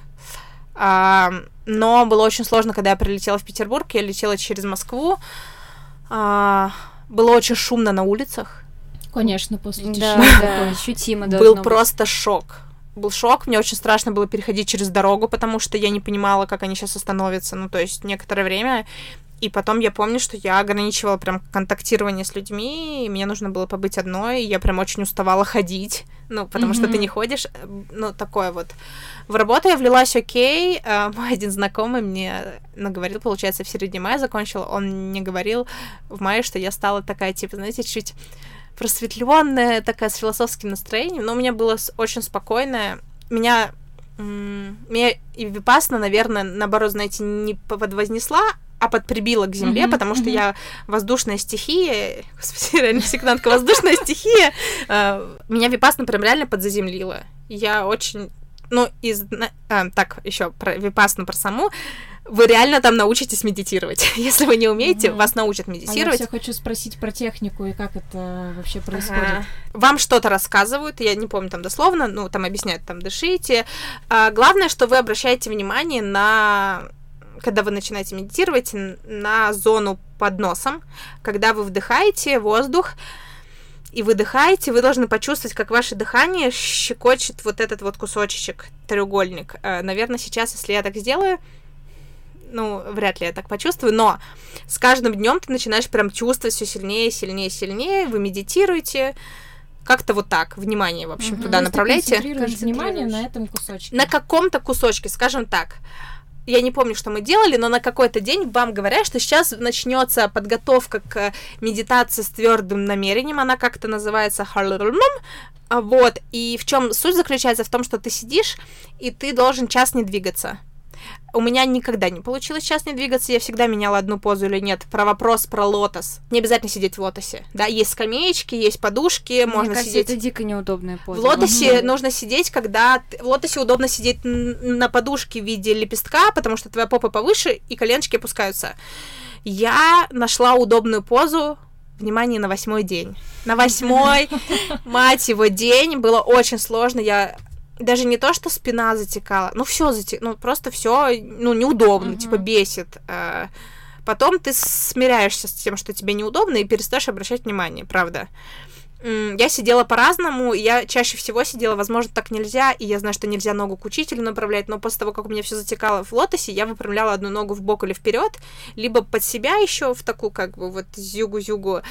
А, но было очень сложно, когда я прилетела в Петербург, я летела через Москву. А, было очень шумно на улицах. Конечно, после Да, тишины да, такой. ощутимо был быть. просто шок. Был шок, мне очень страшно было переходить через дорогу, потому что я не понимала, как они сейчас остановятся. Ну, то есть некоторое время. И потом я помню, что я ограничивала прям контактирование с людьми, и мне нужно было побыть одной, и я прям очень уставала ходить, ну, потому что ты не ходишь, ну, такое вот. В работу я влилась окей, э, мой один знакомый мне наговорил, получается, в середине мая закончил, он мне говорил в мае, что я стала такая, типа, знаете, чуть просветленная, такая с философским настроением, но у меня было очень спокойное. Меня, меня и Випасна, наверное, наоборот, знаете, не подвознесла, а подприбила к земле, Мгм, потому что мгм. я воздушная стихия, господи, реально сектантка, воздушная стихия, э, меня Випасна прям реально подзаземлила. Я очень, ну, из, а, так, еще про Випасну, про саму, вы реально там научитесь медитировать. Если вы не умеете, Мгм. вас научат А я медитировать. хочу спросить про технику и как это вообще происходит. Ага. Вам что-то рассказывают, я не помню там дословно, ну, там объясняют, там, дышите. А, главное, что вы обращаете внимание на когда вы начинаете медитировать, на зону под носом. Когда вы вдыхаете воздух и выдыхаете, вы должны почувствовать, как ваше дыхание щекочет вот этот вот кусочек, треугольник. А, наверное, сейчас, если я так сделаю, ну, вряд ли я так почувствую, но с каждым днем ты начинаешь прям чувствовать все сильнее, сильнее, сильнее, вы медитируете, как-то вот так, внимание, в общем, Мгм. туда То направляйте. концентрируешь внимание на этом кусочке. На каком-то кусочке, скажем так. Я не помню, что мы делали, но на какой-то день вам говорят, что сейчас начнется подготовка к медитации с твердым намерением, она как-то называется. А Вот, и в чем суть заключается в том, что ты сидишь, и ты должен час не двигаться. У меня никогда не получилось час не двигаться, я всегда меняла одну позу или нет. Про вопрос про лотос. Не обязательно сидеть в лотосе. Да, есть скамеечки, есть подушки, Мне можно кажется, сидеть. это дико неудобная поза. В лотосе Мгм. нужно сидеть, когда... В лотосе удобно сидеть на подушке в виде лепестка, потому что твоя попа повыше, и коленочки опускаются. Я нашла удобную позу, внимание, на восьмой день. На восьмой, мать его, день. Было очень сложно. Я даже не то, что спина затекала, ну все затекало, ну просто все, ну неудобно, Мгм. типа бесит. Э, Потом ты смиряешься с тем, что тебе неудобно, и перестаешь обращать внимание, правда. Я сидела по-разному, я чаще всего сидела, возможно, так нельзя, и я знаю, что нельзя ногу к учителю направлять, но после того, как у меня все затекало в лотосе, я выпрямляла одну ногу в бок или вперед, либо под себя еще в такую, как бы, вот зюгу-зюгу.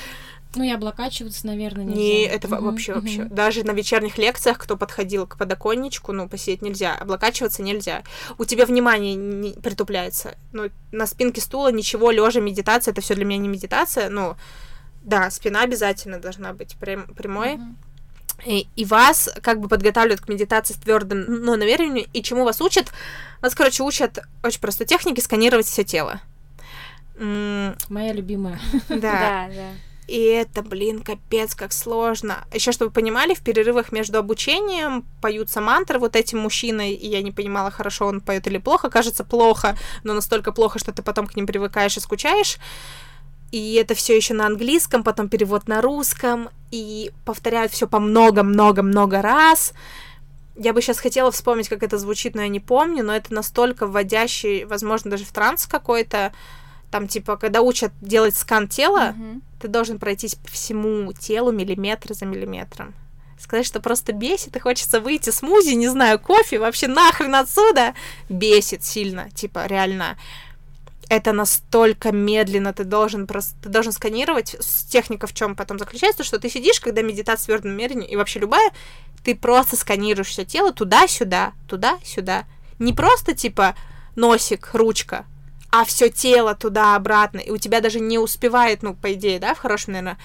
Ну и облокачиваться, наверное, нельзя. Не, это Мгм, вообще, вообще. мгм. Даже на вечерних лекциях, кто подходил к подоконничку, ну, посидеть нельзя, облокачиваться нельзя. У тебя внимание не притупляется. Ну, на спинке стула ничего, лежа, медитация, это все для меня не медитация, ну, да, спина обязательно должна быть прям, прямой. Мгм. И, и вас как бы подготавливают к медитации с твердым ну, намерением. И чему вас учат? Вас, короче, учат очень простой технике сканировать все тело. М, Моя любимая. Да. Да, да. И это, блин, капец, как сложно. Еще, чтобы вы понимали, в перерывах между обучением поются мантры вот этим мужчиной, и я не понимала, хорошо он поет или плохо. Кажется, плохо, но настолько плохо, что ты потом к ним привыкаешь и скучаешь. И это все еще на английском, потом перевод на русском, и повторяют все по много-много-много раз. Я бы сейчас хотела вспомнить, как это звучит, но я не помню, но это настолько вводящий, возможно, даже в транс какой-то. Там, типа, когда учат делать скан тела, Мгм. ты должен пройтись по всему телу миллиметр за миллиметром. сказать, что просто бесит, и хочется выйти смузи, не знаю, кофе, вообще нахрен отсюда, бесит сильно, типа, реально. Это настолько медленно, ты должен просто, ты должен сканировать. Техника в чем потом заключается, что ты сидишь, когда медитация в твердом намерении, и вообще любая, ты просто сканируешь все тело туда-сюда, туда-сюда. Не просто типа носик, ручка, а все тело туда-обратно, и у тебя даже не успевает, ну, по идее, да, в хорошем, наверное,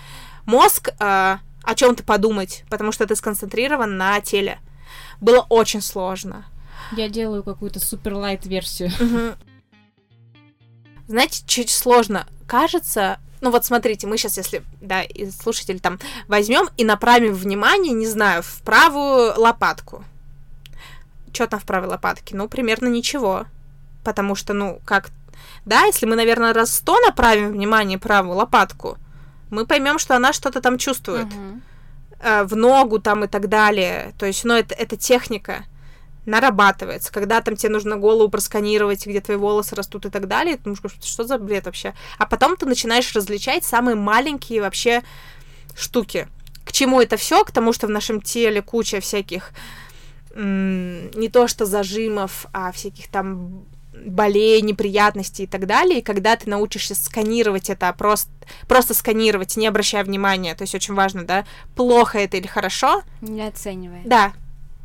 мозг э, о чем-то подумать, потому что ты сконцентрирован на теле. Было очень сложно. Я делаю какую-то супер лайт версию. Знаете, чуть сложно. Кажется, ну вот смотрите, мы сейчас, если, да, и слушатель там возьмем и направим внимание, не знаю, в правую лопатку. Что там в правой лопатке? Ну, примерно ничего. Потому что, ну, как... Да, если мы, наверное, раз сто направим внимание правую лопатку, мы поймем, что она что-то там чувствует. Uh-huh. Э, в ногу там и так далее. То есть, ну, это, это техника нарабатывается. Когда там тебе нужно голову просканировать, где твои волосы растут и так далее, ты думаешь, что за бред вообще? А потом ты начинаешь различать самые маленькие вообще штуки. К чему это все? К тому, что в нашем теле куча всяких не то что зажимов, а всяких там болей, неприятностей и так далее. И когда ты научишься сканировать это, просто, просто сканировать, не обращая внимания, то есть очень важно, да, плохо это или хорошо. Не оценивая. Да,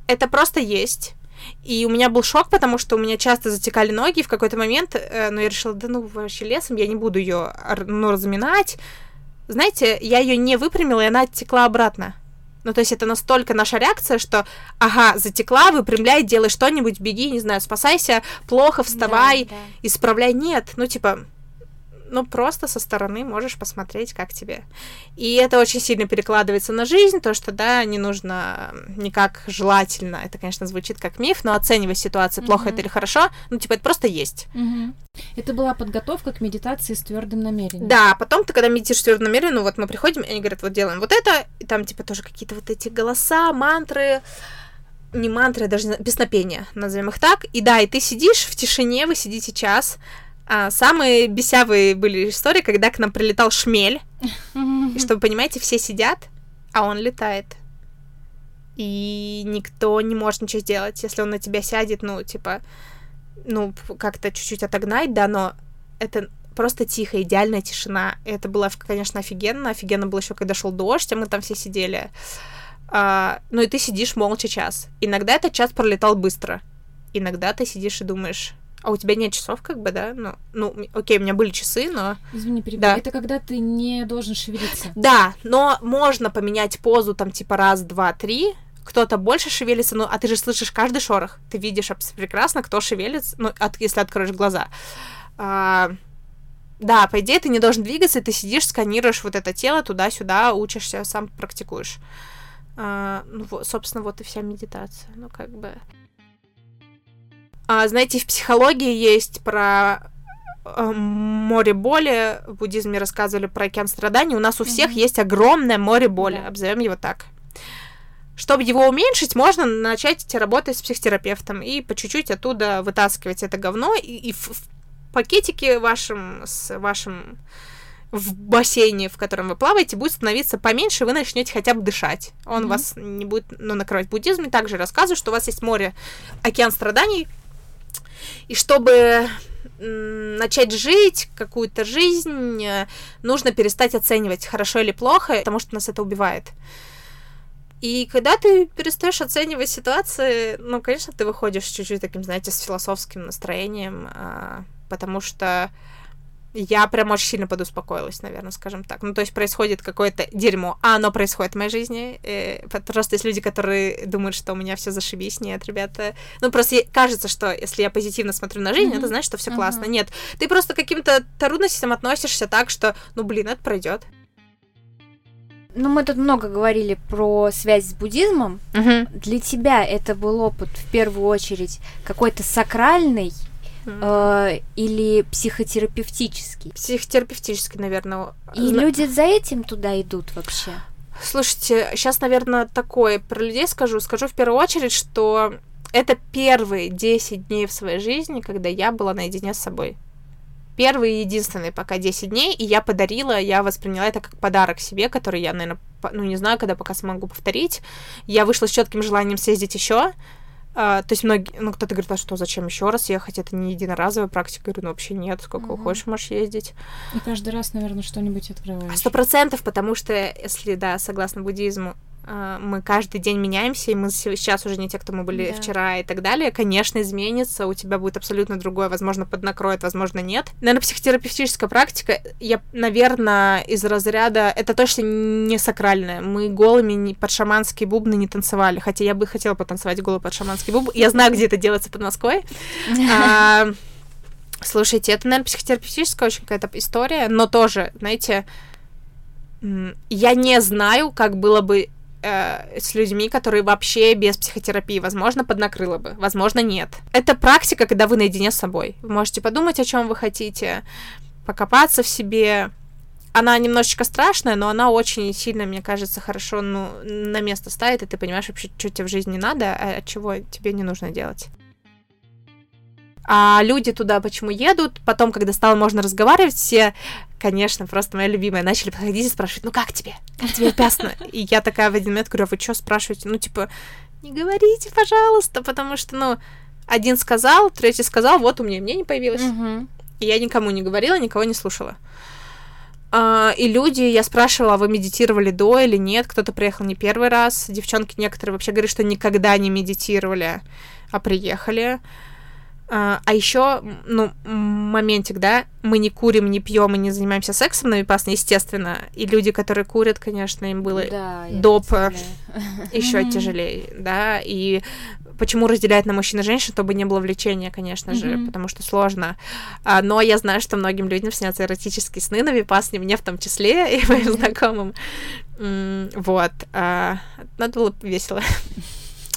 это просто есть. И у меня был шок, потому что у меня часто затекали ноги, и в какой-то момент, э, ну, я решила, да ну, вообще лесом, я не буду ее, ну, разминать. Знаете, я ее не выпрямила, и она оттекла обратно. Ну, то есть это настолько наша реакция, что, ага, затекла, выпрямляй, делай что-нибудь, беги, не знаю, спасайся, плохо, вставай, да, да. исправляй. Нет, ну, типа, ну, просто со стороны можешь посмотреть, как тебе. И это очень сильно перекладывается на жизнь, то, что, да, не нужно никак желательно, это, конечно, звучит как миф, но оценивать ситуацию, плохо mm-hmm. это или хорошо, ну, типа, это просто есть. Mm-hmm. Это была подготовка к медитации с твердым намерением. Да, потом ты, когда медитируешь с твердым намерением, ну, вот мы приходим, и они говорят, вот делаем вот это, и там, типа, тоже какие-то вот эти голоса, мантры, не мантры, а даже песнопения, назовем их так. И да, и ты сидишь в тишине, вы сидите час, а, самые бесявые были истории, когда к нам прилетал шмель. И чтобы понимаете, все сидят, а он летает. И никто не может ничего сделать. Если он на тебя сядет, ну, типа, ну, как-то чуть-чуть отогнать, да, но это просто тихо, идеальная тишина. И это было, конечно, офигенно. Офигенно было еще, когда шел дождь, а мы там все сидели. А, ну и ты сидишь молча час. Иногда этот час пролетал быстро. Иногда ты сидишь и думаешь, а у тебя нет часов, как бы, да? Ну, ну окей, у меня были часы, но... Извини, перебиваю. Да. Это когда ты не должен шевелиться. Да, но можно поменять позу, там, типа, раз, два, три, кто-то больше шевелится, ну, а ты же слышишь каждый шорох. Ты видишь прекрасно, кто шевелится, ну, от, если откроешь глаза. А, да, по идее, ты не должен двигаться, ты сидишь, сканируешь вот это тело туда-сюда, учишься, сам практикуешь. А, ну, вот, собственно, вот и вся медитация. Ну, как бы... А, знаете, в психологии есть про э, море боли. В буддизме рассказывали про океан страданий. У нас у всех mm-hmm. есть огромное море боли, да. обзовем его так. Чтобы его уменьшить, можно начать работать с психотерапевтом и по чуть-чуть оттуда вытаскивать это говно и, и в, в пакетике вашем с вашим в бассейне, в котором вы плаваете, будет становиться поменьше, вы начнете хотя бы дышать. Он mm-hmm. вас не будет ну, накрывать. В буддизме также рассказывают, что у вас есть море, океан страданий, и чтобы начать жить какую-то жизнь, нужно перестать оценивать, хорошо или плохо, потому что нас это убивает. И когда ты перестаешь оценивать ситуации, ну, конечно, ты выходишь чуть-чуть таким, знаете, с философским настроением, а, потому что я прям очень сильно подуспокоилась, наверное, скажем так. Ну, то есть происходит какое-то дерьмо, а оно происходит в моей жизни. Э, просто есть люди, которые думают, что у меня все зашибись. Нет, ребята. Ну, просто кажется, что если я позитивно смотрю на жизнь, mm-hmm. это значит, что все mm-hmm. классно. Нет, ты просто к каким-то трудностям относишься так, что, ну, блин, это пройдет. Ну, мы тут много говорили про связь с буддизмом. Угу. Для тебя это был опыт в первую очередь какой-то сакральный э, или психотерапевтический? Психотерапевтический, наверное. И Зна... люди за этим туда идут вообще? Слушайте, сейчас, наверное, такое про людей скажу. Скажу в первую очередь, что это первые 10 дней в своей жизни, когда я была наедине с собой. Первые и единственные пока 10 дней, и я подарила, я восприняла это как подарок себе, который я, наверное, ну, не знаю, когда пока смогу повторить. Я вышла с четким желанием съездить еще. А, то есть многие, ну, кто-то говорит, а что, зачем еще раз ехать? Это не единоразовая практика. Я говорю, ну, вообще нет, сколько угу. хочешь, можешь ездить. И каждый раз, наверное, что-нибудь открываешь. Сто процентов, потому что, если, да, согласно буддизму, а, мы каждый день меняемся, и мы сейчас уже не те, кто мы были да. вчера и так далее, конечно, изменится, у тебя будет абсолютно другое, возможно, поднакроет, возможно, нет. Наверное, психотерапевтическая практика, я, наверное, из разряда, это точно не сакральное. Мы голыми под шаманские бубны не танцевали, хотя я бы хотела потанцевать голый под шаманский бубн. Я знаю, где это делается под Москвой. А, слушайте, это, наверное, психотерапевтическая очень какая-то история, но тоже, знаете, я не знаю, как было бы э, с людьми, которые вообще без психотерапии. Возможно, поднакрыло бы, возможно, нет. Это практика, когда вы наедине с собой. Вы можете подумать, о чем вы хотите, покопаться в себе. Она немножечко страшная, но она очень сильно, мне кажется, хорошо ну, на место ставит, и ты понимаешь вообще, что тебе в жизни надо, а чего тебе не нужно делать. А люди туда почему едут? Потом, когда стало можно разговаривать, все, конечно, просто моя любимая, начали подходить и спрашивать, ну как тебе? Как тебе опасно? И я такая в один момент говорю, а вы что спрашиваете? Ну, типа, не говорите, пожалуйста, потому что, ну, один сказал, третий сказал, вот у меня мнение появилось. Угу. И я никому не говорила, никого не слушала. Uh, и люди, я спрашивала, а вы медитировали до или нет? Кто-то приехал не первый раз. Девчонки некоторые вообще говорят, что никогда не медитировали, а приехали. А еще, ну, моментик, да, мы не курим, не пьем и не занимаемся сексом на Випасне, естественно. И люди, которые курят, конечно, им было да, доп еще тяжелее, да. И почему разделяют на мужчин и женщин, чтобы не было влечения, конечно же, потому что сложно. А, но я знаю, что многим людям снятся эротические сны на Випасне, мне в том числе, и моим знакомым. Вот. А, надо было весело.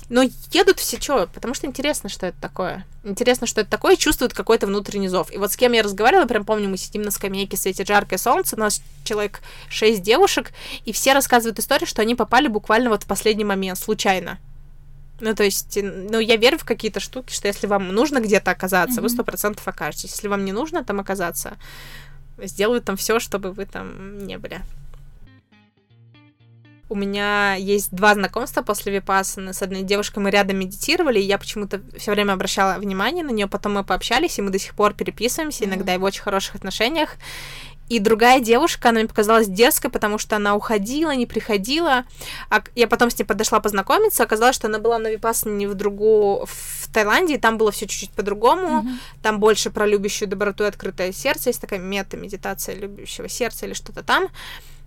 Но едут все что? Потому что интересно, что это такое. Интересно, что это такое, и чувствуют какой-то внутренний зов. И вот с кем я разговаривала, прям помню, мы сидим на скамейке, светит жаркое солнце, у нас человек шесть девушек, и все рассказывают историю, что они попали буквально вот в последний момент, случайно. Ну, то есть, ну, я верю в какие-то штуки, что если вам нужно где-то оказаться, mm-hmm. вы сто процентов окажетесь. Если вам не нужно там оказаться, сделают там все, чтобы вы там не были. У меня есть два знакомства после Випассаны. С одной девушкой мы рядом медитировали, и я почему-то все время обращала внимание на нее. Потом мы пообщались, и мы до сих пор переписываемся, mm-hmm. иногда и в очень хороших отношениях. И другая девушка, она мне показалась дерзкой, потому что она уходила, не приходила. А я потом с ней подошла познакомиться, оказалось, что она была на Випассане в другую, в Таиланде, и там было все чуть-чуть по-другому. Mm-hmm. Там больше про любящую доброту и открытое сердце. Есть такая мета-медитация любящего сердца или что-то там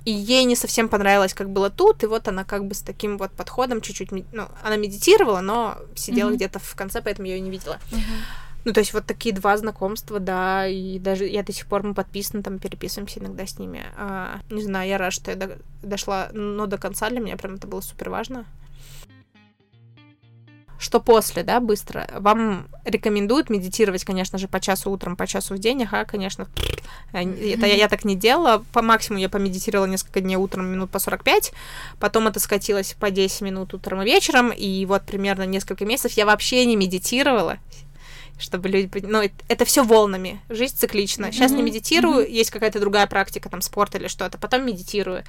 и ей не совсем понравилось, как было тут, и вот она как бы с таким вот подходом чуть-чуть, ну, она медитировала, но сидела mm-hmm. где-то в конце, поэтому я ее не видела. Mm-hmm. Ну, то есть вот такие два знакомства, да, и даже я до сих пор мы подписаны, там переписываемся иногда с ними. А, не знаю, я рада, что я до, дошла, но до конца для меня прям это было супер важно что после, да, быстро. Вам рекомендуют медитировать, конечно же, по часу утром, по часу в день, ага, конечно. Э, это я, я так не делала. По максимуму я помедитировала несколько дней утром, минут по 45. Потом это скатилось по 10 минут утром и вечером. И вот примерно несколько месяцев я вообще не медитировала чтобы люди... Ну, это все волнами. Жизнь циклична. Сейчас mm-hmm. не медитирую, mm-hmm. есть какая-то другая практика, там, спорт или что-то, потом медитирую.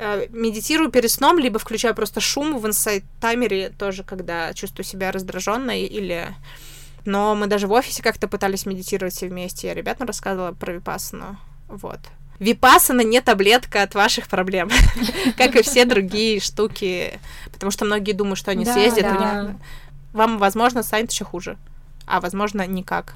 Э, медитирую перед сном, либо включаю просто шум в инсайт-таймере тоже, когда чувствую себя раздраженной или... Но мы даже в офисе как-то пытались медитировать все вместе. Я ребятам рассказывала про випассану. Вот. Випассана не таблетка от ваших проблем, как и все другие штуки, потому что многие думают, что они съездят, вам, возможно, станет еще хуже, а возможно, никак.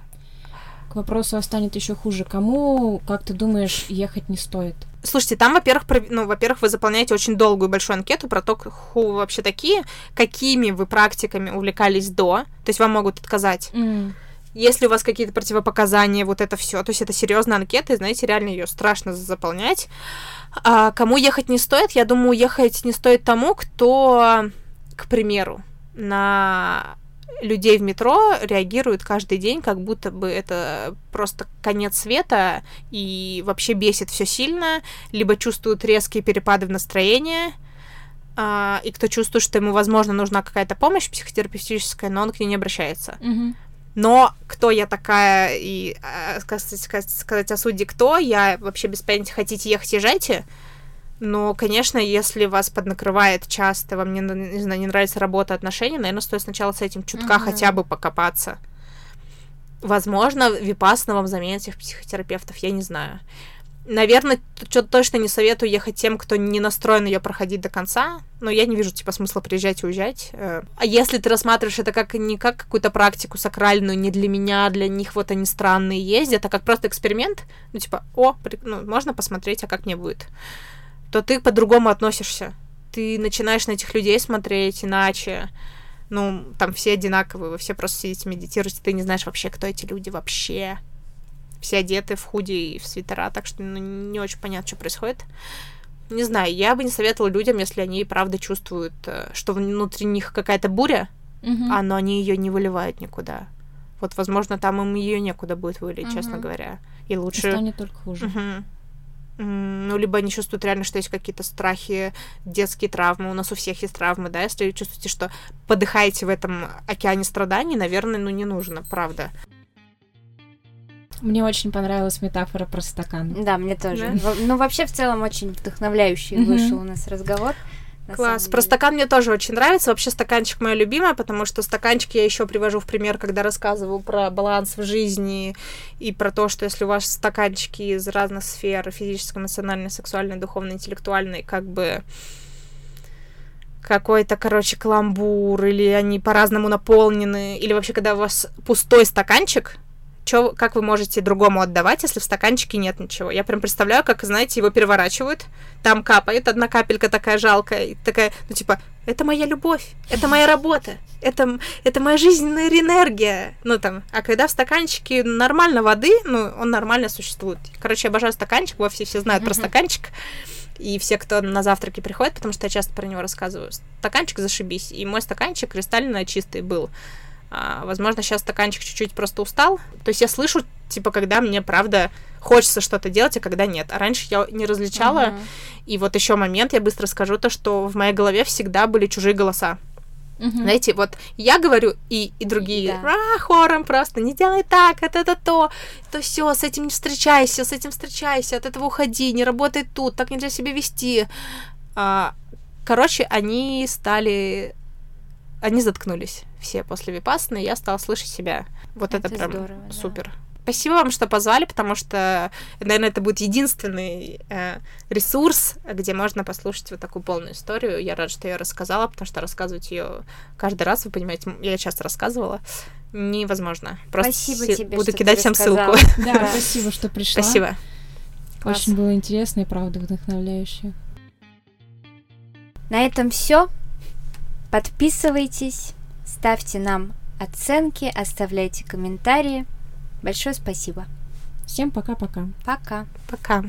К вопросу, а станет еще хуже. Кому, как ты думаешь, ехать не стоит? Слушайте, там, во-первых, ну, во-первых, вы заполняете очень долгую большую анкету про то, кто вы вообще такие, какими вы практиками увлекались до. То есть вам могут отказать. Mm. Если у вас какие-то противопоказания, вот это все, то есть это серьезная анкета, и знаете, реально ее страшно заполнять. А кому ехать не стоит? Я думаю, ехать не стоит тому, кто, к примеру, на людей в метро реагируют каждый день, как будто бы это просто конец света и вообще бесит все сильно, либо чувствуют резкие перепады в настроении, а, и кто чувствует, что ему, возможно, нужна какая-то помощь психотерапевтическая, но он к ней не обращается. Mm-hmm. Но кто я такая и а, сказать, сказать о суде кто, я вообще без понятия хотите ехать, езжайте. Но, конечно, если вас поднакрывает часто, вам не, не знаю, не нравится работа, отношения, наверное, стоит сначала с этим чутка Мгм. хотя бы покопаться. Возможно, випасно вам заменят этих психотерапевтов, я не знаю. Наверное, что-то точно не советую ехать тем, кто не настроен ее проходить до конца. Но я не вижу, типа, смысла приезжать и уезжать. Э, А если ты рассматриваешь это как не как какую-то практику сакральную, не для меня, для них вот они странные ездят, а как просто эксперимент, ну, типа, о, ну, можно посмотреть, а как мне будет, то ты по-другому относишься. Ты начинаешь на этих людей смотреть иначе. Ну, там все одинаковые, вы все просто сидите, медитируете, ты не знаешь вообще, кто эти люди вообще все одеты в худи и в свитера, так что ну, не очень понятно, что происходит. Не знаю, я бы не советовала людям, если они правда чувствуют, э, что внутри них какая-то буря, Мгм. а но они ее не выливают никуда. Вот, возможно, там им ее некуда будет вылить, честно Мгм. говоря. И И лучше... станет только хуже. Мгм. Ну, либо они чувствуют реально, что есть какие-то страхи, детские травмы. У нас у всех есть травмы, да? Если вы чувствуете, что подыхаете в этом океане страданий, наверное, ну, не нужно, правда. Мне очень понравилась метафора про стакан. Да, мне тоже. Да? Ну, вообще, в целом, очень вдохновляющий вышел у нас разговор. На Класс. Про стакан мне тоже очень нравится. Вообще стаканчик моя любимая, потому что стаканчик я еще привожу в пример, когда рассказываю про баланс в жизни и про то, что если у вас стаканчики из разных сфер физической, эмоциональной, сексуальной, духовной, интеллектуальной, как бы какой-то, короче, каламбур, или они по-разному наполнены, или вообще, когда у вас пустой стаканчик, чё, как вы можете другому отдавать, если в стаканчике нет ничего? Я прям представляю, как, знаете, его переворачивают, там капает одна капелька такая жалкая, и такая, ну, типа, это моя любовь, это моя работа, это, это моя жизненная энергия. Ну, там, а когда в стаканчике нормально воды, ну, он нормально существует. Короче, я обожаю стаканчик, во все, знают про стаканчик. И все, кто на завтраки приходит, потому что я часто про него рассказываю, стаканчик зашибись. И мой стаканчик кристально чистый был. А, возможно, сейчас стаканчик чуть-чуть просто устал. То есть я слышу, типа, когда мне, правда, хочется что-то делать, а когда нет. А раньше я не различала. Мгм. И вот еще момент, я быстро скажу, то, что в моей голове всегда были чужие голоса. Мгм. Знаете, вот я говорю, и, и другие Да. «А, хором просто, не делай так, это, это то, то все, с этим не встречайся, с этим встречайся, от этого уходи, не работай тут, так нельзя себя вести. А, короче, они стали, они заткнулись все после випасны, и я стала слышать себя. Вот это, Это прям здорово, да. супер. Спасибо вам, что позвали, потому что, наверное, это будет единственный э, ресурс, где можно послушать вот такую полную историю. Я рада, что я рассказала, потому что рассказывать ее каждый раз, вы понимаете, я часто рассказывала, невозможно. Просто Спасибо си- тебе, буду что кидать ты всем рассказала. ссылку. Да, Да. спасибо, что пришла. Спасибо. Класс. Очень было интересно и правда вдохновляюще. На этом все. Подписывайтесь, ставьте нам оценки, оставляйте комментарии. Большое спасибо. Всем пока-пока. Пока. Пока.